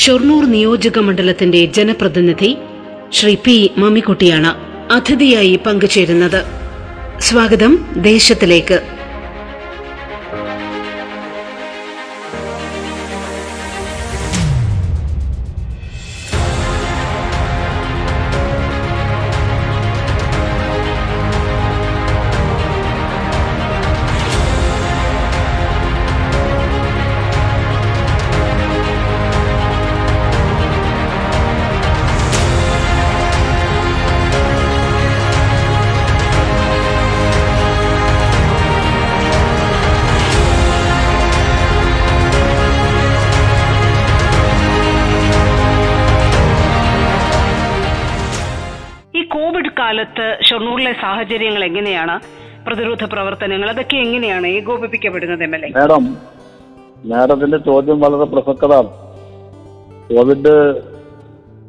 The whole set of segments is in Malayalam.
ഷൊർണൂർ നിയോജക മണ്ഡലത്തിന്റെ ജനപ്രതിനിധി ശ്രീ പി മമ്മിക്കുട്ടിയാണ് അതിഥിയായി പങ്കുചേരുന്നത്. സ്വാഗതം ദേശത്തിലേക്ക്. ഷൊർണൂറിലെ സാഹചര്യങ്ങൾ എങ്ങനെയാണ്? പ്രതിരോധ പ്രവർത്തനങ്ങൾ അതൊക്കെ എങ്ങനെയാണ് ഏകോപിപ്പിക്കപ്പെടുന്നത് എം എൽ എ മാഡം മാഡത്തിന്റെ ചോദ്യം വളരെ പ്രസക്തമാണ് കോവിഡ്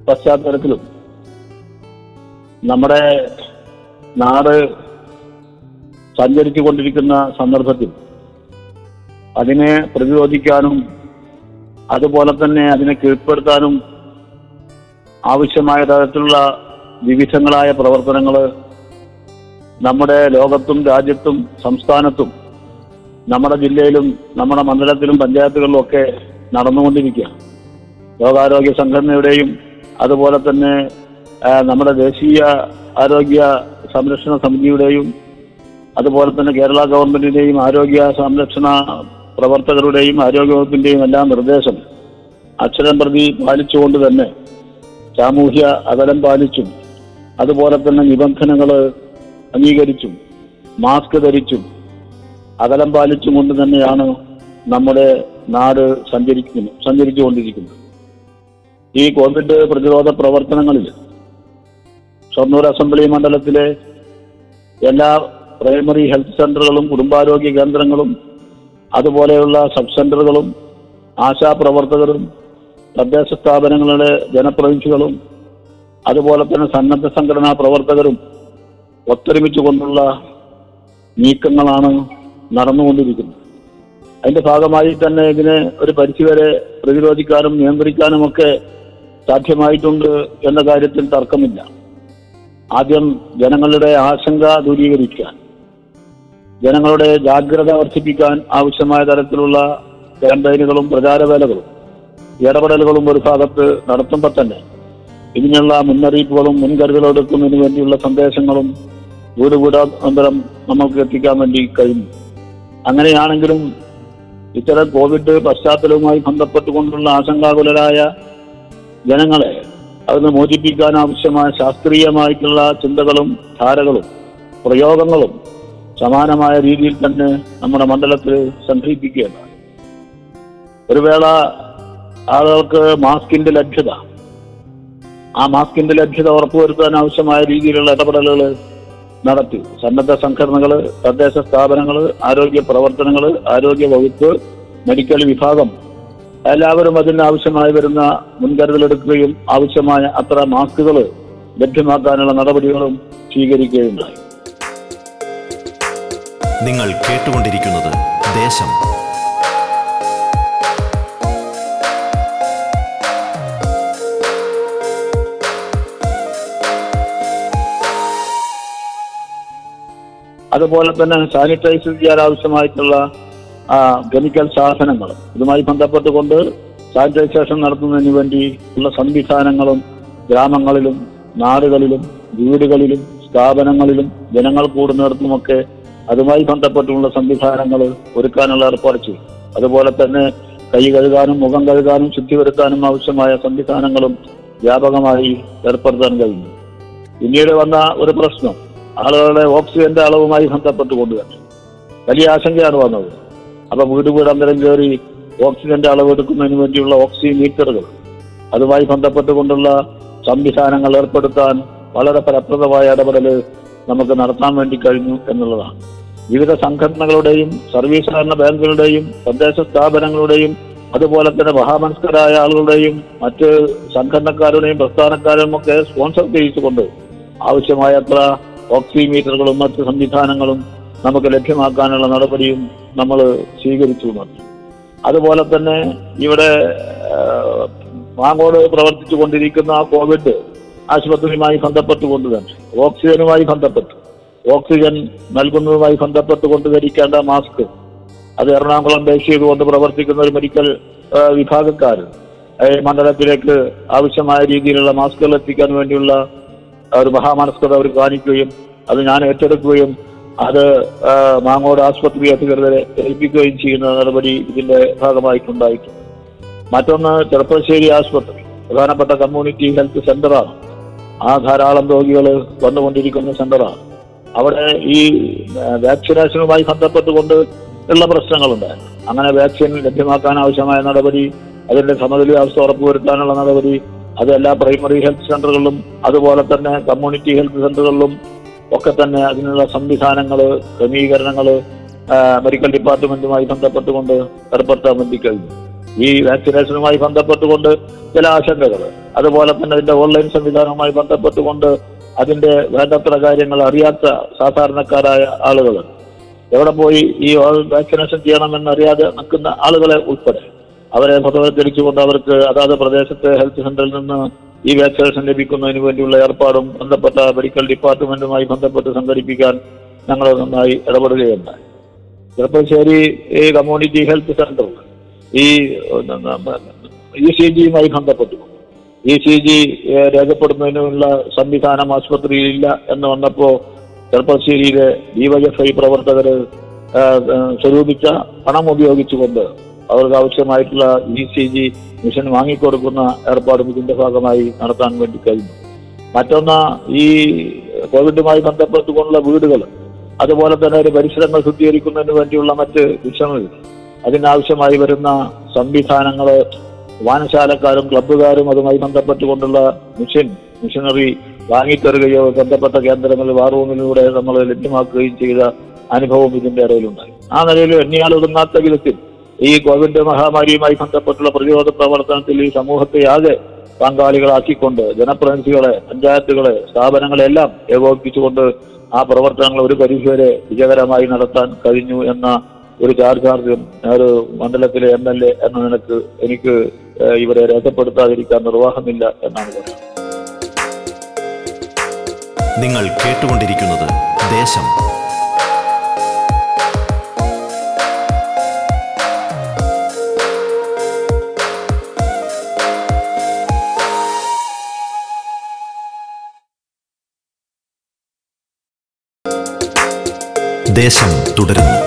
പശ്ചാത്തലത്തിലും നമ്മുടെ നാട് സഞ്ചരിച്ചു കൊണ്ടിരിക്കുന്ന സന്ദർഭത്തിൽ അതിനെ പ്രതിരോധിക്കാനും അതുപോലെ തന്നെ അതിനെ കീഴ്പ്പെടുത്താനും ആവശ്യമായ തരത്തിലുള്ള വിവിധങ്ങളായ പ്രവർത്തനങ്ങൾ നമ്മുടെ ലോകത്തും രാജ്യത്തും സംസ്ഥാനത്തും നമ്മുടെ ജില്ലയിലും നമ്മുടെ മണ്ഡലത്തിലും പഞ്ചായത്തുകളിലും ഒക്കെ നടന്നുകൊണ്ടിരിക്കുക ലോകാരോഗ്യ സംഘടനയുടെയും അതുപോലെ തന്നെ നമ്മുടെ ദേശീയ ആരോഗ്യ സംരക്ഷണ സമിതിയുടെയും അതുപോലെ തന്നെ കേരള ഗവൺമെന്റിന്റെയും ആരോഗ്യ സംരക്ഷണ പ്രവർത്തകരുടെയും ആരോഗ്യവകുപ്പിന്റെയും എല്ലാ നിർദ്ദേശം അക്ഷരം പ്രതി പാലിച്ചുകൊണ്ട് തന്നെ സാമൂഹ്യ അകലം പാലിച്ചും അതുപോലെ തന്നെ നിബന്ധനകൾ അംഗീകരിച്ചും മാസ്ക് ധരിച്ചും അകലം പാലിച്ചും കൊണ്ട് തന്നെയാണ് നമ്മുടെ നാട് സഞ്ചരിക്കുന്നു സഞ്ചരിച്ചുകൊണ്ടിരിക്കുന്നത്. ഈ കോവിഡ് പ്രതിരോധ പ്രവർത്തനങ്ങളിൽ ഷൊർണൂർ അസംബ്ലി മണ്ഡലത്തിലെ എല്ലാ പ്രൈമറി ഹെൽത്ത് സെന്ററുകളും കുടുംബാരോഗ്യ കേന്ദ്രങ്ങളും അതുപോലെയുള്ള സബ് സെന്ററുകളും ആശാപ്രവർത്തകരും തദ്ദേശ സ്ഥാപനങ്ങളുടെ ജനപ്രതിനിധികളും അതുപോലെ തന്നെ സന്നദ്ധ സംഘടനാ പ്രവർത്തകരും ഒത്തൊരുമിച്ചു കൊണ്ടുള്ള നീക്കങ്ങളാണ് നടന്നുകൊണ്ടിരിക്കുന്നത്. അതിന്റെ ഭാഗമായി തന്നെ ഇതിനെ ഒരു പരിധിവരെ പ്രതിരോധിക്കാനും നിയന്ത്രിക്കാനും ഒക്കെ സാധ്യമായിട്ടുണ്ട് എന്ന കാര്യത്തിൽ തർക്കമില്ല. ആദ്യം ജനങ്ങളുടെ ആശങ്ക ദൂരീകരിക്കാൻ ജനങ്ങളുടെ ജാഗ്രത വർദ്ധിപ്പിക്കാൻ ആവശ്യമായ തരത്തിലുള്ള ക്യാമ്പയിനുകളും പ്രചാരവേലകളും ഇടപെടലുകളും ഒരു ഭാഗത്ത് നടത്തുമ്പോൾ തന്നെ ഇതിനുള്ള മുന്നറിയിപ്പുകളും മുൻകരുതലെടുക്കുന്നതിന് വേണ്ടിയുള്ള സന്ദേശങ്ങളും വീട് വീടാന്തരം നമ്മൾക്ക് എത്തിക്കാൻ വേണ്ടി കഴിഞ്ഞു അങ്ങനെയാണെങ്കിലും ഇത്തരം കോവിഡ് പശ്ചാത്തലവുമായി ബന്ധപ്പെട്ടുകൊണ്ടുള്ള ആശങ്കാകുലരായ ജനങ്ങളെ അതിന് മോചിപ്പിക്കാൻ ആവശ്യമായ ശാസ്ത്രീയമായിട്ടുള്ള ചിന്തകളും ധാരകളും പ്രയോഗങ്ങളും സമാനമായ രീതിയിൽ തന്നെ നമ്മുടെ മണ്ഡലത്തിൽ സംഘടിപ്പിക്കുകയാണ്. ഒരു വേള ആളുകൾക്ക് മാസ്കിന്റെ ലഭ്യത. ആ മാസ്കിന്റെ ലഭ്യത ഉറപ്പുവരുത്താൻ ആവശ്യമായ രീതിയിലുള്ള ഇടപെടലുകൾ നടത്തി. സന്നദ്ധ സംഘടനകൾ തദ്ദേശ സ്ഥാപനങ്ങൾ ആരോഗ്യ പ്രവർത്തനങ്ങൾ ആരോഗ്യ വകുപ്പ് മെഡിക്കൽ വിഭാഗം എല്ലാവരും അതിന് ആവശ്യമായി വരുന്ന മുൻകരുതലെടുക്കുകയും ആവശ്യമായ അത്ര മാസ്കുകൾ ലഭ്യമാക്കാനുള്ള നടപടികളും സ്വീകരിക്കുകയുണ്ടായി. നിങ്ങൾ കേട്ടുകൊണ്ടിരിക്കുന്നത് ദേശം അതുപോലെ തന്നെ സാനിറ്റൈസ് ചെയ്യാൻ ആവശ്യമായിട്ടുള്ള കെമിക്കൽ സാധനങ്ങൾ ഇതുമായി ബന്ധപ്പെട്ടുകൊണ്ട് സാനിറ്റൈസേഷൻ നടത്തുന്നതിന് വേണ്ടി ഉള്ള സംവിധാനങ്ങളും ഗ്രാമങ്ങളിലും നാടുകളിലും വീടുകളിലും സ്ഥാപനങ്ങളിലും ജനങ്ങൾ കൂടുന്നിടത്തുമൊക്കെ അതുമായി ബന്ധപ്പെട്ടുള്ള സംവിധാനങ്ങൾ ഒരുക്കാനുള്ള ഏർപ്പാട് ചെയ്യും അതുപോലെ തന്നെ കൈ കഴുകാനും മുഖം കഴുകാനും ശുദ്ധി വരുത്താനും ആവശ്യമായ സംവിധാനങ്ങളും വ്യാപകമായി ഏർപ്പെടുത്താൻ കഴിഞ്ഞു. പിന്നീട് വന്ന ഒരു പ്രശ്നം. ആളുകളുടെ ഓക്സിജന്റെ അളവുമായി ബന്ധപ്പെട്ട് തന്നെ വലിയ ആശങ്കയാണ് വന്നത്. അപ്പൊ വീട് വീട് അന്തരം കയറി ഓക്സിജന്റെ അളവ് എടുക്കുന്നതിന് വേണ്ടിയുള്ള ഓക്സിജൻ മീറ്ററുകൾ അതുമായി ബന്ധപ്പെട്ടുകൊണ്ടുള്ള സംവിധാനങ്ങൾ ഏർപ്പെടുത്താൻ വളരെ ഫലപ്രദമായ ഇടപെടൽ നമുക്ക് നടത്താൻ വേണ്ടി കഴിഞ്ഞു എന്നുള്ളതാണ്. വിവിധ സംഘടനകളുടെയും സർവീസ് സഹകരണ ബാങ്കുകളുടെയും തദ്ദേശ സ്ഥാപനങ്ങളുടെയും അതുപോലെ തന്നെ മഹാമനസ്കരായ ആളുകളുടെയും മറ്റ് സംഘടനക്കാരുടെയും പ്രസ്ഥാനക്കാരും ഒക്കെ സ്പോൺസർ ചെയ്യിച്ചുകൊണ്ട് ആവശ്യമായത്ര ഓക്സിമീറ്ററുകളും മറ്റ് സംവിധാനങ്ങളും നമുക്ക് ലഭ്യമാക്കാനുള്ള നടപടിയും നമ്മൾ സ്വീകരിച്ചു എന്നുണ്ട് അതുപോലെ തന്നെ ഇവിടെ മാങ്ങോട് പ്രവർത്തിച്ചു കൊണ്ടിരിക്കുന്ന കോവിഡ് ആശുപത്രിയുമായി ബന്ധപ്പെട്ടുകൊണ്ട് തന്നെ ഓക്സിജനുമായി ബന്ധപ്പെട്ട് ഓക്സിജൻ നൽകുന്നതുമായി ബന്ധപ്പെട്ടുകൊണ്ട് ധരിക്കേണ്ട മാസ്ക് അത് എറണാകുളം ബേസ് ചെയ്തുകൊണ്ട് പ്രവർത്തിക്കുന്ന ഒരു മെഡിക്കൽ വിഭാഗക്കാർ മണ്ഡലത്തിലേക്ക് ആവശ്യമായ രീതിയിലുള്ള മാസ്കുകൾ എത്തിക്കാൻ വേണ്ടിയുള്ള ഒരു മഹാമനസ്കത അവർ കാണിക്കുകയും അത് ഞാൻ ഏറ്റെടുക്കുകയും അത് മാങ്ങോട് ആശുപത്രി അധികൃതരെ ഏൽപ്പിക്കുകയും ചെയ്യുന്ന നടപടി ഇതിന്റെ ഭാഗമായിട്ടുണ്ടായിട്ടുണ്ട് മറ്റൊന്ന് ചെറുപ്പശ്ശേരി ആശുപത്രി പ്രധാനപ്പെട്ട കമ്മ്യൂണിറ്റി ഹെൽത്ത് സെന്ററാണ്. ആ ധാരാളം രോഗികൾ വന്നുകൊണ്ടിരിക്കുന്ന സെന്ററാണ്. അവിടെ ഈ വാക്സിനേഷനുമായി ബന്ധപ്പെട്ടുകൊണ്ട് ഉള്ള പ്രശ്നങ്ങളുണ്ട്. അങ്ങനെ വാക്സിൻ ലഭ്യമാക്കാൻ ആവശ്യമായ നടപടി അതിന്റെ സമതുലിതാവസ്ഥ ഉറപ്പുവരുത്താനുള്ള നടപടി അത് എല്ലാ പ്രൈമറി ഹെൽത്ത് സെന്ററുകളിലും അതുപോലെ തന്നെ കമ്മ്യൂണിറ്റി ഹെൽത്ത് സെന്ററുകളിലും ഒക്കെ തന്നെ അതിനുള്ള സംവിധാനങ്ങൾ ക്രമീകരണങ്ങൾ മെഡിക്കൽ ഡിപ്പാർട്ട്മെന്റുമായി ബന്ധപ്പെട്ടുകൊണ്ട് ഏർപ്പെടുത്താൻ വേണ്ടി കഴിഞ്ഞു. ഈ വാക്സിനേഷനുമായി ബന്ധപ്പെട്ടുകൊണ്ട് ചില ആശങ്കകൾ അതുപോലെ തന്നെ അതിന്റെ ഓൺലൈൻ സംവിധാനവുമായി ബന്ധപ്പെട്ടുകൊണ്ട് അതിന്റെ വേണ്ടത്ര കാര്യങ്ങൾ അറിയാത്ത സാധാരണക്കാരായ ആളുകൾ എവിടെ പോയി ഈ വാക്സിനേഷൻ ചെയ്യണമെന്നറിയാതെ നിൽക്കുന്ന ആളുകളെ ഉൾപ്പെടെ. അവരെ പ്രവർത്തിച്ചുകൊണ്ട് അവർക്ക് അതാത് പ്രദേശത്തെ ഹെൽത്ത് സെന്ററിൽ നിന്ന് ഈ വാക്സിനേഷൻ ലഭിക്കുന്നതിന് വേണ്ടിയുള്ള ഏർപ്പാടും ബന്ധപ്പെട്ട മെഡിക്കൽ ഡിപ്പാർട്ട്മെന്റുമായി ബന്ധപ്പെട്ട് സംഘടിപ്പിക്കാൻ ഞങ്ങൾ നന്നായി ഇടപെടുകയുണ്ടായി. ചെറുപ്പശ്ശേരി ഈ കമ്മ്യൂണിറ്റി ഹെൽത്ത് സെന്റർ ഈ ഇ സി ജിയുമായി ബന്ധപ്പെട്ടു ഇ സി ജി രേഖപ്പെടുന്നതിനുള്ള സംവിധാനം ആശുപത്രിയിലില്ല എന്ന് വന്നപ്പോ ചെറുപ്പശ്ശേരിയിലെ ഡിവൈഎഫ്ഐ ആ, സ്വരൂപിച്ച പണം ഉപയോഗിച്ചുകൊണ്ട് അവർക്ക് ആവശ്യമായിട്ടുള്ള ഇ സി ജി മിഷൻ വാങ്ങിക്കൊടുക്കുന്ന ഏർപ്പാടും ഇതിന്റെ ഭാഗമായി നടത്താൻ വേണ്ടി കഴിഞ്ഞു. മറ്റൊന്ന് ഈ കോവിഡുമായി ബന്ധപ്പെട്ടുകൊണ്ടുള്ള വീടുകൾ അതുപോലെ തന്നെ ഒരു പരിസരങ്ങൾ ശുദ്ധീകരിക്കുന്നതിന് വേണ്ടിയുള്ള മറ്റ് വിഷമങ്ങൾ അതിനാവശ്യമായി വരുന്ന സംവിധാനങ്ങൾ വാനശാലക്കാരും ക്ലബ്ബുകാരും അതുമായി ബന്ധപ്പെട്ടുകൊണ്ടുള്ള മിഷൻ മിഷനറി വാങ്ങിത്തരുകയോ ബന്ധപ്പെട്ട കേന്ദ്രങ്ങളിൽ വാറൂമിലൂടെ നമ്മൾ ലഭ്യമാക്കുകയും ചെയ്ത അനുഭവം ഇതിന്റെ ഇടയിലുണ്ടായി. ആ നിലയിൽ എണ്ണിയാൽ വിധത്തിൽ ഈ കോവിഡ് മഹാമാരിയുമായി ബന്ധപ്പെട്ടുള്ള പ്രതിരോധ പ്രവർത്തനത്തിൽ ഈ സമൂഹത്തെ ആകെ പങ്കാളികളാക്കിക്കൊണ്ട് ജനപ്രതിനിധികളെ പഞ്ചായത്തുകളെ സ്ഥാപനങ്ങളെല്ലാം ഏകോപിപ്പിച്ചുകൊണ്ട് ആ പ്രവർത്തനങ്ങൾ ഒരു പരിധിവരെ വിജയകരമായി നടത്താൻ കഴിഞ്ഞു എന്ന ഒരു ചാർജാർജും ഒരു മണ്ഡലത്തിലെ എം എൽ എ എന്ന നിലയ്ക്ക് എനിക്ക് ഇവരെ രേഖപ്പെടുത്താതിരിക്കാൻ നിർവാഹമില്ല എന്നാണ് പറയുന്നത്. നിങ്ങൾ കേട്ടുകൊണ്ടിരിക്കുന്നത് ദേശം ദേശം തുടരുന്നു.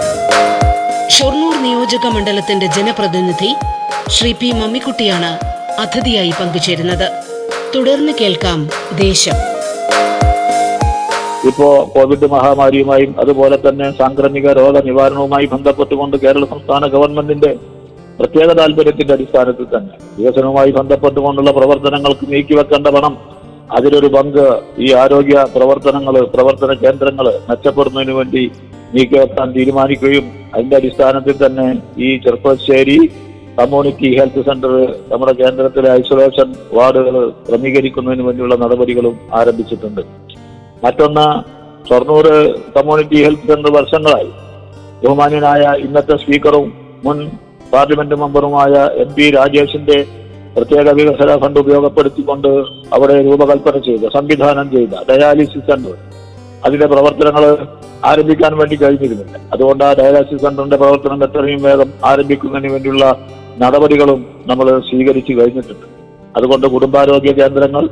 ഷൊർണൂർ നിയോജക മണ്ഡലത്തിന്റെ ജനപ്രതിനിധി ശ്രീ പി മമ്മിക്കുട്ടിയാണ് അതിഥിയായി പങ്കുചേരുന്നത്. തുടർന്ന് കേൾക്കാം ദേശം. ഇപ്പോ കോവിഡ് മഹാമാരിയുമായും അതുപോലെ തന്നെ സാംക്രമിക രോഗ നിവാരണവുമായി ബന്ധപ്പെട്ടുകൊണ്ട് കേരള സംസ്ഥാന ഗവൺമെന്റിന്റെ പ്രത്യേക താല്പര്യത്തിന്റെ അടിസ്ഥാനത്തിൽ തന്നെ വികസനവുമായി ബന്ധപ്പെട്ടുകൊണ്ടുള്ള പ്രവർത്തനങ്ങൾക്ക് നീക്കിവെക്കേണ്ട പണം അതിലൊരു പങ്ക് ഈ ആരോഗ്യ പ്രവർത്തനങ്ങൾ പ്രവർത്തന കേന്ദ്രങ്ങൾ മെച്ചപ്പെടുന്നതിന് വേണ്ടി നീക്കിവെക്കാൻ തീരുമാനിക്കുകയും അതിന്റെ അടിസ്ഥാനത്തിൽ തന്നെ ഈ ചെറുപ്പശ്ശേരി കമ്മ്യൂണിറ്റി ഹെൽത്ത് സെന്റർ നമ്മുടെ കേന്ദ്രത്തിലെ ഐസൊലേഷൻ വാർഡുകൾ ക്രമീകരിക്കുന്നതിന് വേണ്ടിയുള്ള നടപടികളും ആരംഭിച്ചിട്ടുണ്ട്. മറ്റൊന്ന് ഷൊർണൂർ കമ്മ്യൂണിറ്റി ഹെൽത്ത് സെന്റർ വർഷങ്ങളായി. ബഹുമാന്യനായ ഇന്നത്തെ സ്പീക്കറും മുൻ പാർലമെന്റ് മെമ്പറുമായ എം പി രാജേഷിന്റെ പ്രത്യേക വികസന ഫണ്ട് ഉപയോഗപ്പെടുത്തിക്കൊണ്ട് അവിടെ രൂപകൽപ്പന ചെയ്ത സംവിധാനം ചെയ്ത ഡയാലിസിസ് സെന്റർ. അതിന്റെ പ്രവർത്തനങ്ങൾ ആരംഭിക്കാൻ വേണ്ടി കഴിഞ്ഞിരുന്നില്ല. അതുകൊണ്ട് ആ ഡയാലിസിസ് സെന്ററിന്റെ പ്രവർത്തനം എത്രയും വേഗം ആരംഭിക്കുന്നതിന് വേണ്ടിയുള്ള നടപടികളും നമ്മൾ സ്വീകരിച്ചു കഴിഞ്ഞിട്ടുണ്ട്. അതുകൊണ്ട് കുടുംബാരോഗ്യ കേന്ദ്രങ്ങൾ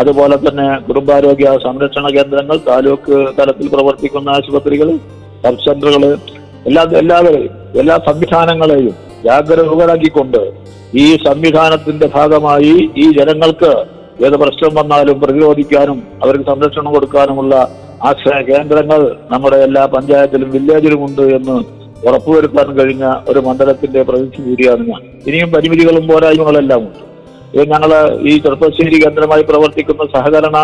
അതുപോലെ തന്നെ കുടുംബാരോഗ്യ സംരക്ഷണ കേന്ദ്രങ്ങൾ താലൂക്ക് തലത്തിൽ പ്രവർത്തിക്കുന്ന ആശുപത്രികൾ സബ് സെന്ററുകൾ എല്ലാ എല്ലാവരെയും എല്ലാ സംവിധാനങ്ങളെയും ജാഗരൂകരാക്കിക്കൊണ്ട് ഈ സംവിധാനത്തിന്റെ ഭാഗമായി ഈ ജനങ്ങൾക്ക് ഏത് പ്രശ്നം വന്നാലും പ്രതിരോധിക്കാനും അവർക്ക് സംരക്ഷണം കൊടുക്കാനുമുള്ള ആശ്രയ കേന്ദ്രങ്ങൾ നമ്മുടെ എല്ലാ പഞ്ചായത്തിലും വില്ലേജിലും ഉണ്ട് എന്ന് ഉറപ്പുവരുത്താൻ കഴിഞ്ഞ ഒരു മണ്ഡലത്തിന്റെ പ്രതിനിധി കൂടിയാണ് ഞാൻ. ഇനിയും പരിമിതികളും പോരായ്മകളെല്ലാം ഉണ്ട്. ഇത് ഞങ്ങൾ ഈ ചെറുപ്പശ്ശേരി കേന്ദ്രമായി പ്രവർത്തിക്കുന്ന സഹകരണ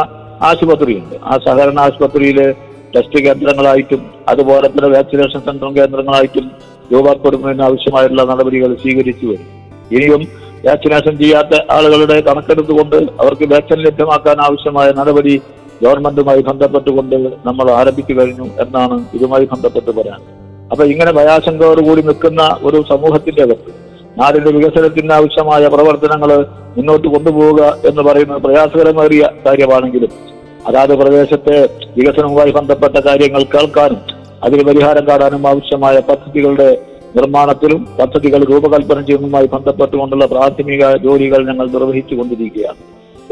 ആശുപത്രിയുണ്ട്. ആ സഹകരണ ആശുപത്രിയിൽ ടെസ്റ്റ് കേന്ദ്രങ്ങളായിട്ടും അതുപോലെ തന്നെ വാക്സിനേഷൻ സെന്റർ കേന്ദ്രങ്ങളായിട്ടും രൂപപ്പെടുന്നതിന് ആവശ്യമായിട്ടുള്ള നടപടികൾ സ്വീകരിച്ചു വരും. ഇനിയും വാക്സിനേഷൻ ചെയ്യാത്ത ആളുകളുടെ കണക്കെടുത്തുകൊണ്ട് അവർക്ക് വാക്സിൻ ലഭ്യമാക്കാൻ ആവശ്യമായ നടപടി ഗവൺമെന്റുമായി ബന്ധപ്പെട്ടുകൊണ്ട് നമ്മൾ ആരംഭിച്ചു കഴിഞ്ഞു എന്നാണ് ഇതുമായി ബന്ധപ്പെട്ട് പറയാൻ. അപ്പൊ ഇങ്ങനെ ഭയാശങ്കയോടുകൂടി നിൽക്കുന്ന ഒരു സമൂഹത്തിന്റെ അകത്ത് നാടിന്റെ വികസനത്തിന് ആവശ്യമായ പ്രവർത്തനങ്ങൾ മുന്നോട്ട് കൊണ്ടുപോവുക എന്ന് പറയുന്നത് പ്രയാസകരമേറിയ കാര്യമാണെങ്കിലും അതാത് പ്രദേശത്തെ വികസനവുമായി ബന്ധപ്പെട്ട കാര്യങ്ങൾ കേൾക്കാനും അതിന് പരിഹാരം കാണാനും ആവശ്യമായ പദ്ധതികളുടെ നിർമ്മാണത്തിലും പദ്ധതികൾ രൂപകൽപ്പന ചെയ്യുന്നതുമായി ബന്ധപ്പെട്ടുകൊണ്ടുള്ള പ്രാഥമിക ജോലികൾ ഞങ്ങൾ നിർവഹിച്ചു കൊണ്ടിരിക്കുകയാണ്.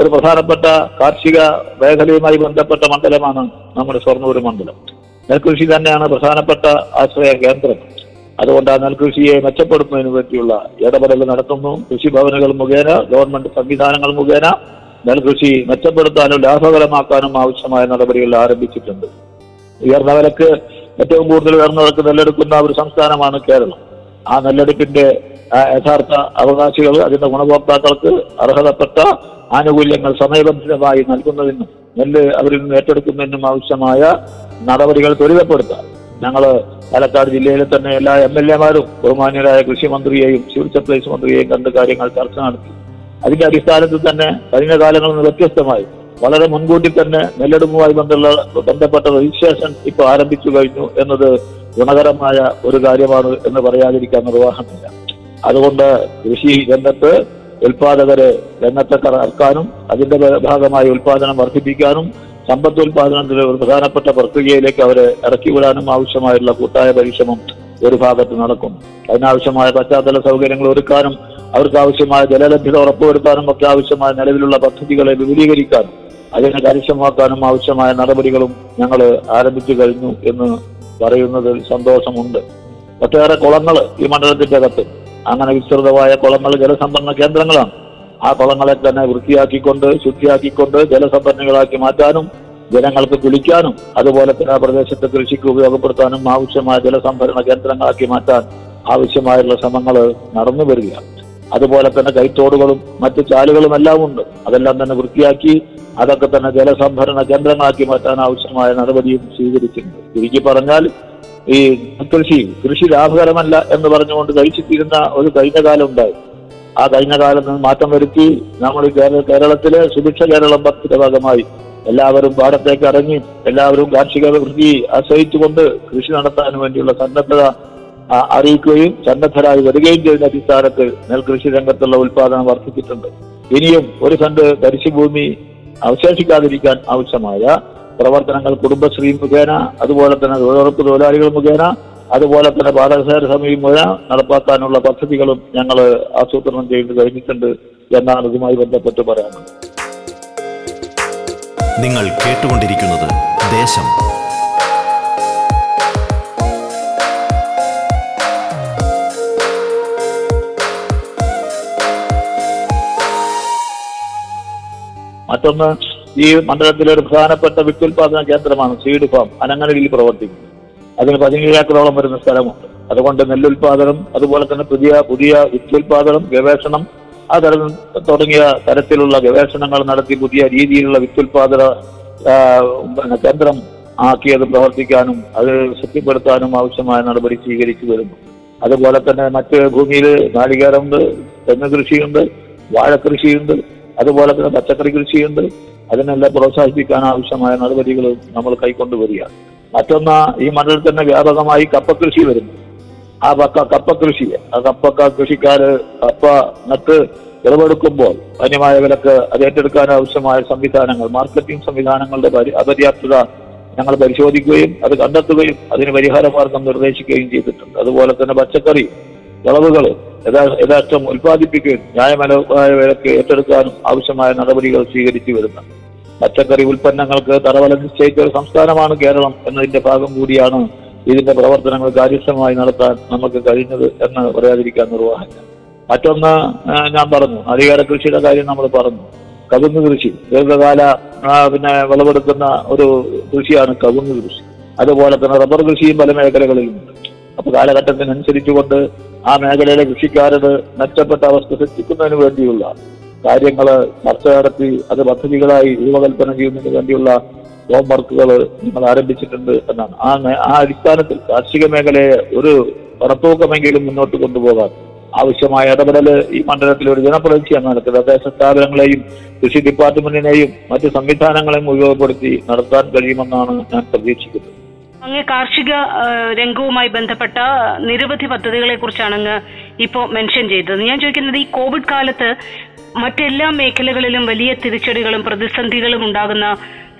ഒരു പ്രധാനപ്പെട്ട കാർഷിക മേഖലയുമായി ബന്ധപ്പെട്ട മണ്ഡലമാണ് നമ്മുടെ സ്വർണൂർ മണ്ഡലം. നെൽകൃഷി തന്നെയാണ് പ്രധാനപ്പെട്ട ആശ്രയ കേന്ദ്രം. അതുകൊണ്ട് ആ നെൽകൃഷിയെ മെച്ചപ്പെടുത്തുന്നതിന് വേണ്ടിയുള്ള ഇടപെടൽ നടത്തുന്നു. കൃഷിഭവനുകൾ മുഖേന ഗവൺമെന്റ് സംവിധാനങ്ങൾ മുഖേന നെൽകൃഷി മെച്ചപ്പെടുത്താനും ലാഭകരമാക്കാനും ആവശ്യമായ നടപടികൾ ആരംഭിച്ചിട്ടുണ്ട്. ഉയർന്ന വിലക്ക് ഏറ്റവും കൂടുതൽ ഉയർന്നു നെല്ലെടുക്കുന്ന ഒരു സംസ്ഥാനമാണ് കേരളം. ആ നെല്ലെടുപ്പിന്റെ യഥാർത്ഥ അവകാശികൾ അതിന്റെ ഗുണഭോക്താക്കൾക്ക് അർഹതപ്പെട്ട ആനുകൂല്യങ്ങൾ സമയബന്ധിതമായി നൽകുന്നതിനും നെല്ല് അവരിൽ നിന്ന് ഏറ്റെടുക്കുന്നതിനും ആവശ്യമായ നടപടികൾ ത്വരിതപ്പെടുത്താം. ഞങ്ങൾ പാലക്കാട് ജില്ലയിലെ തന്നെ എല്ലാ എം എൽ എമാരും ബഹുമാന്യരായ കൃഷിമന്ത്രിയെയും സിവിൽ സപ്ലൈസ് മന്ത്രിയെയും കണ്ട് കാര്യങ്ങൾ ചർച്ച നടത്തി. അതിന്റെ അടിസ്ഥാനത്തിൽ തന്നെ കഴിഞ്ഞ കാലങ്ങളിൽ നിന്ന് വ്യത്യസ്തമായി വളരെ മുൻകൂട്ടി തന്നെ നെല്ലെടുപ്പുമായി ബന്ധപ്പെട്ട രജിസ്ട്രേഷൻ ഇപ്പോൾ ആരംഭിച്ചു കഴിഞ്ഞു എന്നത് ഗുണകരമായ ഒരു കാര്യമാണ് എന്ന് പറയാതിരിക്കാൻ നിർവാഹമില്ല. അതുകൊണ്ട് കൃഷി രംഗത്ത് ഉൽപാദകരെ രംഗത്തെ ഇറക്കാനും അതിന്റെ ഭാഗമായി ഉൽപാദനം വർദ്ധിപ്പിക്കാനും സമ്പത്ത് ഉൽപാദനത്തിലെ ഒരു പ്രധാനപ്പെട്ട പ്രക്രിയയിലേക്ക് അവരെ ഇറക്കിവിടാനും ആവശ്യമായുള്ള കൂട്ടായ പരിശ്രമം ഒരു ഭാഗത്ത് നടക്കും. അതിനാവശ്യമായ പശ്ചാത്തല സൗകര്യങ്ങൾ ഒരുക്കാനും അവർക്ക് ആവശ്യമായ ജലലഭ്യത ഉറപ്പുവരുത്താനും ഒക്കെ ആവശ്യമായ നിലവിലുള്ള പദ്ധതികളെ വിപുലീകരിക്കാനും അതിനെ കാര്യക്ഷമമാക്കാനും ആവശ്യമായ നടപടികളും ഞങ്ങൾ ആരംഭിച്ചു കഴിഞ്ഞു എന്ന് പറയുന്നതിൽ സന്തോഷമുണ്ട്. ഒട്ടേറെ കുളങ്ങൾ ഈ മണ്ഡലത്തിന്റെ അകത്ത് അങ്ങനെ വിസ്തൃതമായ കുളങ്ങൾ ജലസംഭരണ കേന്ദ്രങ്ങളാണ്. ആ കുളങ്ങളെ തന്നെ വൃത്തിയാക്കിക്കൊണ്ട് ശുദ്ധിയാക്കിക്കൊണ്ട് ജലസംഭരണികളാക്കി മാറ്റാനും ജനങ്ങൾക്ക് കുളിക്കാനും അതുപോലെ തന്നെ ആ പ്രദേശത്തെ കൃഷിക്ക് ഉപയോഗപ്പെടുത്താനും ആവശ്യമായ ജലസംഭരണ കേന്ദ്രങ്ങളാക്കി മാറ്റാൻ ആവശ്യമായുള്ള ശ്രമങ്ങൾ നടന്നു അതുപോലെ തന്നെ കൈത്തോടുകളും മറ്റ് ചാലുകളും എല്ലാം ഉണ്ട് അതെല്ലാം തന്നെ വൃത്തിയാക്കി അതൊക്കെ തന്നെ ജലസംഭരണ കേന്ദ്രങ്ങളാക്കി മാറ്റാൻ ആവശ്യമായ നടപടിയും സ്വീകരിച്ചിട്ടുണ്ട്. ചുരുക്കി പറഞ്ഞാൽ ഈ കൃഷി കൃഷി ലാഭകരമല്ല എന്ന് പറഞ്ഞുകൊണ്ട് കഴിച്ചിട്ടിരുന്ന ഒരു കഴിഞ്ഞ കാലം ഉണ്ടായി. ആ കഴിഞ്ഞ കാലത്ത് നിന്ന് മാറ്റം വരുത്തി നമ്മൾ കേരള കേരളത്തിലെ സുഭിക്ഷ കേരളം പത്തിന്റെ ഭാഗമായി എല്ലാവരും പാടത്തേക്ക് ഇറങ്ങി എല്ലാവരും കാർഷിക വൃത്തി ആശ്രയിച്ചുകൊണ്ട് കൃഷി നടത്താൻ വേണ്ടിയുള്ള സന്നദ്ധത അറിയിക്കുകയും സന്നദ്ധരായി വരികയും ചെയ്യുന്ന അടിസ്ഥാനത്തിൽ നെൽകൃഷി രംഗത്തുള്ള ഉൽപാദനം വർദ്ധിച്ചിട്ടുണ്ട്. ഇനിയും ഒരു സെന്റ് തരിശുഭൂമി അവശേഷിക്കാതിരിക്കാൻ ആവശ്യമായ പ്രവർത്തനങ്ങൾ കുടുംബശ്രീ മുഖേന അതുപോലെ തന്നെ തൊഴിലുറപ്പ് തൊഴിലാളികൾ മുഖേന അതുപോലെ തന്നെ പാഠശാല സമിതി മുഖേന നടപ്പാക്കാനുള്ള പദ്ധതികളും ഞങ്ങൾ ആസൂത്രണം ചെയ്ത് കഴിഞ്ഞിട്ടുണ്ട് എന്നാണ് ഇതുമായി ബന്ധപ്പെട്ട് പറയാനുള്ളത്. നിങ്ങൾ കേട്ടുകൊണ്ടിരിക്കുന്നത് ദേശം മറ്റൊന്ന് ഈ മണ്ഡലത്തിലെ ഒരു പ്രധാനപ്പെട്ട വിത്തുൽപാദന കേന്ദ്രമാണ് സീഡ് ഫാം. അനങ്ങനയിൽ പ്രവർത്തിക്കുന്നത് അതിന് പതിനേഴ് ഏക്കറോളം വരുന്ന സ്ഥലമുണ്ട്. അതുകൊണ്ട് നെല്ലുൽപാദനം അതുപോലെ തന്നെ പുതിയ പുതിയ വിത്തുൽപാദനം ഗവേഷണം ആ തരം തുടങ്ങിയ തരത്തിലുള്ള ഗവേഷണങ്ങൾ നടത്തി പുതിയ രീതിയിലുള്ള വിത്തുൽപാദന കേന്ദ്രം ആക്കി ആക്കിയത് പ്രവർത്തിക്കാനും അത് ശക്തിപ്പെടുത്താനും ആവശ്യമായ നടപടി സ്വീകരിച്ചു വരുന്നു. അതുപോലെ തന്നെ മറ്റ് ഭൂമിയിൽ നാളികേരമുണ്ട് തെങ്ങ് കൃഷിയുണ്ട് വാഴ കൃഷിയുണ്ട് അതുപോലെ തന്നെ പച്ചക്കറി കൃഷിയുണ്ട് അതിനെല്ലാം പ്രോത്സാഹിപ്പിക്കാൻ ആവശ്യമായ നടപടികൾ നമ്മൾ കൈക്കൊണ്ടു വരികയാണ് മറ്റൊന്ന് ഈ മണ്ഡലത്തിൽ തന്നെ വ്യാപകമായി കപ്പ കൃഷി വരുന്നു. ആ പക്ക കപ്പ കൃഷി ആ കപ്പ കൃഷിക്കാര് കപ്പ നട്ട് വിളവെടുക്കുമ്പോൾ മാന്യമായ വിലക്ക് അത് ഏറ്റെടുക്കാൻ ആവശ്യമായ സംവിധാനങ്ങൾ മാർക്കറ്റിംഗ് സംവിധാനങ്ങളുടെ പരി- അപര്യാപ്തത ഞങ്ങൾ പരിശോധിക്കുകയും അത് കണ്ടെത്തുകയും അതിന് പരിഹാര മാർഗം നിർദ്ദേശിക്കുകയും ചെയ്തിട്ടുണ്ട്. അതുപോലെ തന്നെ പച്ചക്കറി വിളവുകൾ യഥാ യഥാർത്ഥം ഉൽപ്പാദിപ്പിക്കുകയും ന്യായമനോഹമായ വിലക്ക് ഏറ്റെടുക്കാനും ആവശ്യമായ നടപടികൾ സ്വീകരിച്ചു വരുന്ന. പച്ചക്കറി ഉൽപ്പന്നങ്ങൾക്ക് തറവല നിശ്ചയിച്ച ഒരു സംസ്ഥാനമാണ് കേരളം എന്നതിന്റെ ഭാഗം കൂടിയാണ് ഇതിന്റെ പ്രവർത്തനങ്ങൾ കാര്യക്ഷമമായി നടത്താൻ നമുക്ക് കഴിഞ്ഞത് എന്ന് പറയാതിരിക്കാൻ നിർവാഹമില്ല. മറ്റൊന്ന് ഞാൻ പറഞ്ഞു അധികാര കൃഷിയുടെ കാര്യം നമ്മൾ പറഞ്ഞു. കവുങ്ങ് കൃഷി ദീർഘകാല പിന്നെ വിളവെടുക്കുന്ന ഒരു കൃഷിയാണ് കവുങ്ങ് കൃഷി. അതുപോലെ തന്നെ റബ്ബർ കൃഷിയും പല മേഖലകളിലുമുണ്ട്. അപ്പൊ കാലഘട്ടത്തിനനുസരിച്ചുകൊണ്ട് ആ മേഖലയിലെ കൃഷിക്കാരന് മെച്ചപ്പെട്ട അവസ്ഥ സൃഷ്ടിക്കുന്നതിന് വേണ്ടിയുള്ള കാര്യങ്ങൾ ചർച്ച നടത്തി അത് പദ്ധതികളായി രൂപകൽപ്പന ചെയ്യുന്നതിന് വേണ്ടിയുള്ള ഹോം വർക്കുകൾ നിങ്ങൾ ആരംഭിച്ചിട്ടുണ്ട് എന്നാണ്. ആ ആ അടിസ്ഥാനത്തിൽ കാർഷിക മേഖലയെ ഒരു പണത്തൂക്കമെങ്കിലും മുന്നോട്ട് കൊണ്ടുപോകാൻ ആവശ്യമായ ഇടപെടൽ ഈ മണ്ഡലത്തിൽ ഒരു ജനപ്രതിനിധി എന്ന നിലയ്ക്ക് തദ്ദേശ സ്ഥാപനങ്ങളെയും കൃഷി ഡിപ്പാർട്ട്മെന്റിനെയും മറ്റ് സംവിധാനങ്ങളെയും ഉപയോഗപ്പെടുത്തി നടത്താൻ കഴിയുമെന്നാണ് ഞാൻ പ്രതീക്ഷിക്കുന്നത്. അങ്ങ് കാർഷിക രംഗവുമായി ബന്ധപ്പെട്ട നിരവധി പദ്ധതികളെ കുറിച്ചാണ് അങ്ങ് ഇപ്പോൾ മെൻഷൻ ചെയ്തത്. ഞാൻ ചോദിക്കുന്നത് ഈ കോവിഡ് കാലത്ത് മറ്റെല്ലാ മേഖലകളിലും വലിയ തിരിച്ചടികളും പ്രതിസന്ധികളും ഉണ്ടാകുന്ന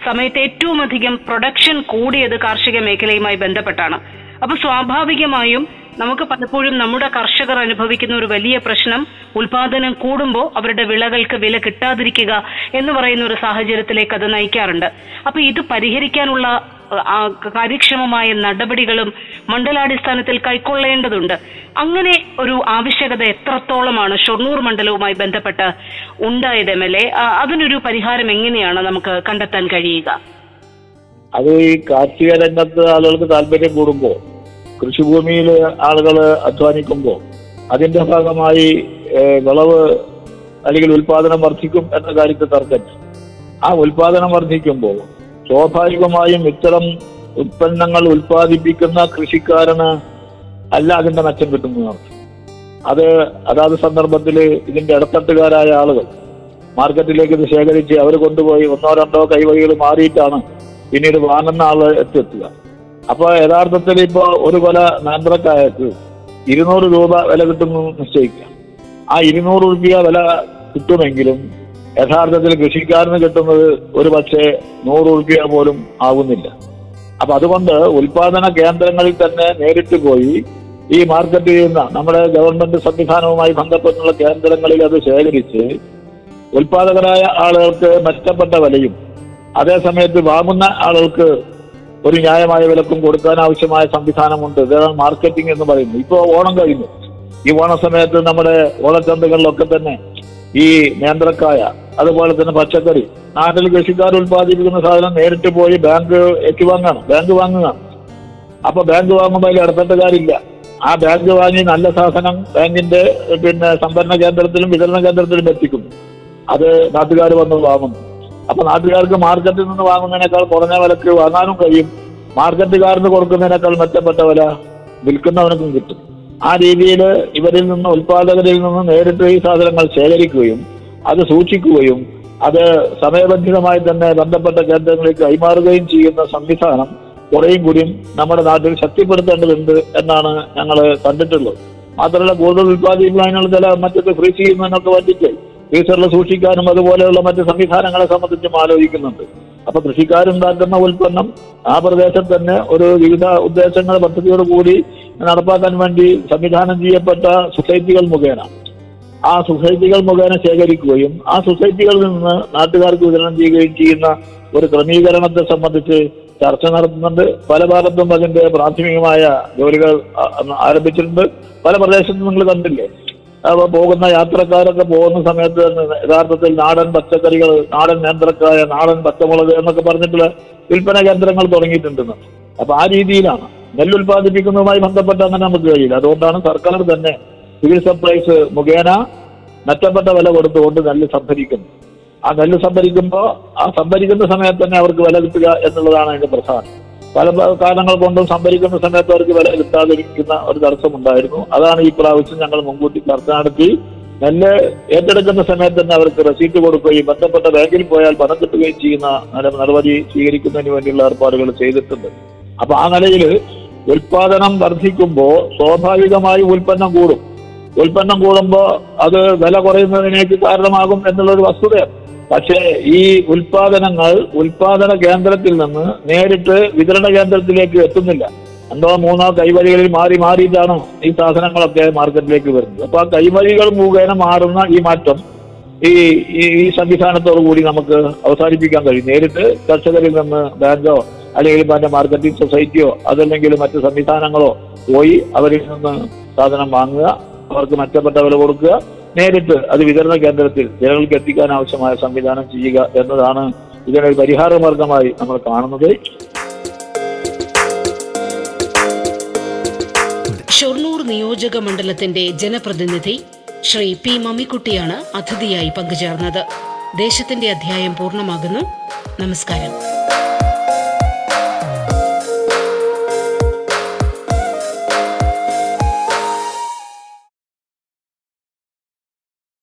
സമയത്ത് ഏറ്റവും അധികം പ്രൊഡക്ഷൻ കൂടിയത് കാർഷിക മേഖലയുമായി ബന്ധപ്പെട്ടാണ്. അപ്പൊ സ്വാഭാവികമായും നമുക്ക് പലപ്പോഴും നമ്മുടെ കർഷകർ അനുഭവിക്കുന്ന ഒരു വലിയ പ്രശ്നം ഉൽപാദനം കൂടുമ്പോൾ അവരുടെ വിളകൾക്ക് വില കിട്ടാതിരിക്കുക എന്ന് പറയുന്ന ഒരു സാഹചര്യത്തിലേക്ക് അത് നയിക്കാറുണ്ട്. അപ്പൊ ഇത് പരിഹരിക്കാനുള്ള കാര്യക്ഷമമായ നടപടികളും മണ്ഡലാടിസ്ഥാനത്തിൽ കൈക്കൊള്ളേണ്ടതുണ്ട്. അങ്ങനെ ഒരു ആവശ്യകത എത്രത്തോളമാണ് ഷൊർണൂർ മണ്ഡലവുമായി ബന്ധപ്പെട്ട് ഉണ്ടായത് എം എൽ എ? അതിനൊരു പരിഹാരം എങ്ങനെയാണ് നമുക്ക് കണ്ടെത്താൻ കഴിയുക? അത് ഈ കാർഷിക രംഗത്ത് ആളുകൾക്ക് താല്പര്യം കൂടുമ്പോൾ കൃഷിഭൂമിയിൽ ആളുകൾ അധ്വാനിക്കുമ്പോൾ അതിന്റെ ഭാഗമായി വിളവ് അല്ലെങ്കിൽ ഉൽപാദനം വർദ്ധിക്കും എന്ന കാര്യത്തെ തർക്കമില്ല. ആ ഉൽപാദനം വർദ്ധിക്കുമ്പോൾ സ്വാഭാവികമായും ഇത്തരം ഉൽപ്പന്നങ്ങൾ ഉൽപ്പാദിപ്പിക്കുന്ന കൃഷിക്കാരന് അല്ല അതിന്റെ മെച്ചം കിട്ടുന്നതാണ് അത് അതാത് സന്ദർഭത്തിൽ ഇതിന്റെ ഇടത്തട്ടുകാരായ ആളുകൾ മാർക്കറ്റിലേക്ക് ഇത് ശേഖരിച്ച് അവർ കൊണ്ടുപോയി ഒന്നോ രണ്ടോ കൈവഴികൾ മാറിയിട്ടാണ് പിന്നീട് വാങ്ങുന്ന ആൾ എത്തിയെത്തുക. അപ്പൊ യഥാർത്ഥത്തിൽ ഇപ്പോ ഒരു കൊല നേന്ത്രക്കായക്ക് ഇരുന്നൂറ് രൂപ വില കിട്ടുന്നു നിശ്ചയിക്കുക ആ ഇരുന്നൂറ് രൂപ വില കിട്ടുമെങ്കിലും യഥാർത്ഥത്തിൽ കൃഷിക്കാരന് കിട്ടുന്നത് ഒരു പക്ഷേ നൂറ് രൂപ പോലും ആകുന്നില്ല അപ്പൊ അതുകൊണ്ട് ഉൽപാദന കേന്ദ്രങ്ങളിൽ തന്നെ നേരിട്ട് പോയി ഈ മാർക്കറ്റ് ചെയ്യുന്ന നമ്മുടെ ഗവൺമെന്റ് സംവിധാനവുമായി ബന്ധപ്പെട്ടുള്ള കേന്ദ്രങ്ങളിൽ അത് ശേഖരിച്ച് ഉൽപാദകരായ ആളുകൾക്ക് മെച്ചപ്പെട്ട വിലയും അതേസമയത്ത് വാങ്ങുന്ന ആളുകൾക്ക് ഒരു ന്യായമായ വിലക്കും കൊടുക്കാൻ ആവശ്യമായ സംവിധാനമുണ്ട്. ഇതാണ് മാർക്കറ്റിംഗ് എന്ന് പറയുന്നത് ഇപ്പോൾ ഓണം കഴിഞ്ഞു. ഈ ഓണ സമയത്ത് നമ്മുടെ ഓണച്ചന്തകളിലൊക്കെ തന്നെ ഈ നേന്ത്രക്കായ അതുപോലെ തന്നെ പച്ചക്കറി. നാട്ടിൽ കൃഷിക്കാർ ഉൽപ്പാദിപ്പിക്കുന്ന സാധനം നേരിട്ട് പോയി ബാങ്ക് വാങ്ങണം ബാങ്ക് വാങ്ങുകയാണ് അപ്പൊ ബാങ്ക് വാങ്ങുമ്പോൾ അതിൽ ഇടത്തട്ടുകാരില്ല ആ ബാങ്ക് വാങ്ങി നല്ല സാധനം ബാങ്കിന്റെ പിന്നെ സംഭരണ കേന്ദ്രത്തിലും വിതരണ കേന്ദ്രത്തിലും എത്തിക്കുന്നു. അത് നാട്ടുകാർ വന്ന് വാങ്ങുന്നു. അപ്പൊ നാട്ടുകാർക്ക് മാർക്കറ്റിൽ നിന്ന് വാങ്ങുന്നതിനേക്കാൾ കുറഞ്ഞ വിലക്ക് വാങ്ങാനും കഴിയും. മാർക്കറ്റുകാരന് കൊടുക്കുന്നതിനേക്കാൾ മെച്ചപ്പെട്ട വില വിൽക്കുന്നവനക്കും കിട്ടും. ആ രീതിയിൽ ഇവരിൽ നിന്ന് ഉൽപാദകരിൽ നിന്ന് നേരിട്ട് ഈ സാധനങ്ങൾ ശേഖരിക്കുകയും അത് സൂക്ഷിക്കുകയും അത് സമയബന്ധിതമായി തന്നെ ബന്ധപ്പെട്ട കേന്ദ്രങ്ങളിലേക്ക് കൈമാറുകയും ചെയ്യുന്ന സംവിധാനം കുറേയും കൂടി നമ്മുടെ നാട്ടിൽ ശക്തിപ്പെടുത്തേണ്ടതുണ്ട് എന്നാണ് ഞങ്ങൾ കണ്ടിട്ടുള്ളത്. മാത്രമല്ല കൂടുതൽ ഉൽപ്പാദിപ്പിക്കാനുള്ള ചില മറ്റൊക്കെ ഫ്രീ ചെയ്യുന്നതിനൊക്കെ വേണ്ടിയിട്ട് ഫ്രീസറിൽ സൂക്ഷിക്കാനും അതുപോലെയുള്ള മറ്റ് സംവിധാനങ്ങളെ സംബന്ധിച്ചും ആലോചിക്കുന്നുണ്ട്. അപ്പൊ കൃഷിക്കാരുണ്ടാക്കുന്ന ഉൽപ്പന്നം ആ പ്രദേശത്ത് തന്നെ ഒരു വിവിധ ഉദ്ദേശങ്ങൾ പദ്ധതിയോട് കൂടി നടപ്പാക്കാൻ വേണ്ടി സംവിധാനം ചെയ്യപ്പെട്ട സൊസൈറ്റികൾ മുഖേന. ആ സൊസൈറ്റികൾ മുഖേന ശേഖരിക്കുകയും ആ സൊസൈറ്റികളിൽ നിന്ന് നാട്ടുകാർക്ക് വിതരണം ചെയ്യുകയും ചെയ്യുന്ന ഒരു ക്രമീകരണത്തെ സംബന്ധിച്ച് ചർച്ച നടത്തുന്നുണ്ട്. പല ഭാഗത്തും അതിന്റെ പ്രാഥമികമായ ജോലികൾ ആരംഭിച്ചിട്ടുണ്ട്. പല പ്രദേശത്തും നിങ്ങൾ കണ്ടില്ലേ? പോകുന്ന യാത്രക്കാരൊക്കെ പോകുന്ന സമയത്ത് യഥാർത്ഥത്തിൽ നാടൻ പച്ചക്കറികൾ നാടൻ നേന്ത്രക്കായ നാടൻ പച്ചമുളക് എന്നൊക്കെ പറഞ്ഞിട്ടുള്ള വിൽപ്പന കേന്ദ്രങ്ങൾ തുടങ്ങിയിട്ടുണ്ടെന്ന് അപ്പൊ ആ രീതിയിലാണ്. നെല്ല് ഉൽപ്പാദിപ്പിക്കുന്നതുമായി ബന്ധപ്പെട്ട് അങ്ങനെ നമുക്ക് കഴിയില്ല. അതുകൊണ്ടാണ് സർക്കാർ തന്നെ സിവിൽ സപ്ലൈസ് മുഖേന മെച്ചപ്പെട്ട വില കൊടുത്തുകൊണ്ട് നെല്ല് സംഭരിക്കുന്നു ആ നെല്ല് സംഭരിക്കുമ്പോൾ ആ സംഭരിക്കുന്ന സമയത്ത് തന്നെ അവർക്ക് വില കിട്ടുക എന്നുള്ളതാണ് അതിന്റെ പ്രധാനം. പല കാരണങ്ങൾ കൊണ്ടും സംഭരിക്കുന്ന സമയത്ത് അവർക്ക് വില കിട്ടാതിരിക്കുന്ന ഒരു തടസ്സമുണ്ടായിരുന്നു. അതാണ് ഈ പ്രാവശ്യം ഞങ്ങൾ മുൻകൂട്ടി ചർച്ച നടത്തി. നെല്ല് ഏറ്റെടുക്കുന്ന സമയത്ത് തന്നെ അവർക്ക് റെസീറ്റ് കൊടുക്കുകയും ബന്ധപ്പെട്ട ബാങ്കിൽ പോയാൽ പണം കിട്ടുകയും ചെയ്യുന്ന നട- നടപടി സ്വീകരിക്കുന്നതിന് വേണ്ടിയുള്ള ഏർപ്പാടുകൾ ചെയ്തിട്ടുണ്ട്. അപ്പൊ ആ നിലയിൽ ഉൽപാദനം വർദ്ധിക്കുമ്പോൾ സ്വാഭാവികമായി ഉൽപ്പന്നം കൂടും. ഉൽപ്പന്നം കൂടുമ്പോൾ അത് വില കുറയുന്നതിനേക്ക് കാരണമാകും എന്നുള്ളൊരു വസ്തുതയാണ്. പക്ഷേ ഈ ഉൽപാദനങ്ങൾ ഉൽപാദന കേന്ദ്രത്തിൽ നിന്ന് നേരിട്ട് വിതരണ കേന്ദ്രത്തിലേക്ക് എത്തുന്നില്ല. രണ്ടോ മൂന്നോ കൈവഴികളിൽ മാറി മാറിയിട്ടാണ് ഈ സാധനങ്ങളൊക്കെ മാർക്കറ്റിലേക്ക് വരുന്നത്. അപ്പൊ ആ കൈവഴികൾ മുഖേന മാറുന്ന ഈ മാറ്റം ഈ ഈ- ഈ സംവിധാനത്തോടു കൂടി നമുക്ക് അവസാനിപ്പിക്കാൻ കഴിയും. നേരിട്ട് കർഷകരിൽ നിന്ന് ബാങ്കോ അല്ലെങ്കിൽ മറ്റേ മാർക്കറ്റിംഗ് സൊസൈറ്റിയോ അതല്ലെങ്കിൽ മറ്റ് സംവിധാനങ്ങളോ പോയി അവരിൽ നിന്ന് സാധനം വാങ്ങുക അവർക്ക് മെച്ചപ്പെട്ട വില കൊടുക്കുക നേരിട്ട് അത് വിതരണ കേന്ദ്രത്തിൽ ജനങ്ങൾക്ക് എത്തിക്കാൻ ആവശ്യമായ സംവിധാനം ചെയ്യുക എന്നതാണ് ഇതിനൊരു പരിഹാര മാർഗമായി നമ്മൾ കാണുന്നത്. ഷൊർണൂർ നിയോജക മണ്ഡലത്തിന്റെ ജനപ്രതിനിധി ശ്രീ പി മമ്മിക്കുട്ടിയാണ് അതിഥിയായി പങ്കുചേർന്നത്. ദേശത്തിന്റെ അധ്യായം പൂർണമാകുന്നു. നമസ്കാരം.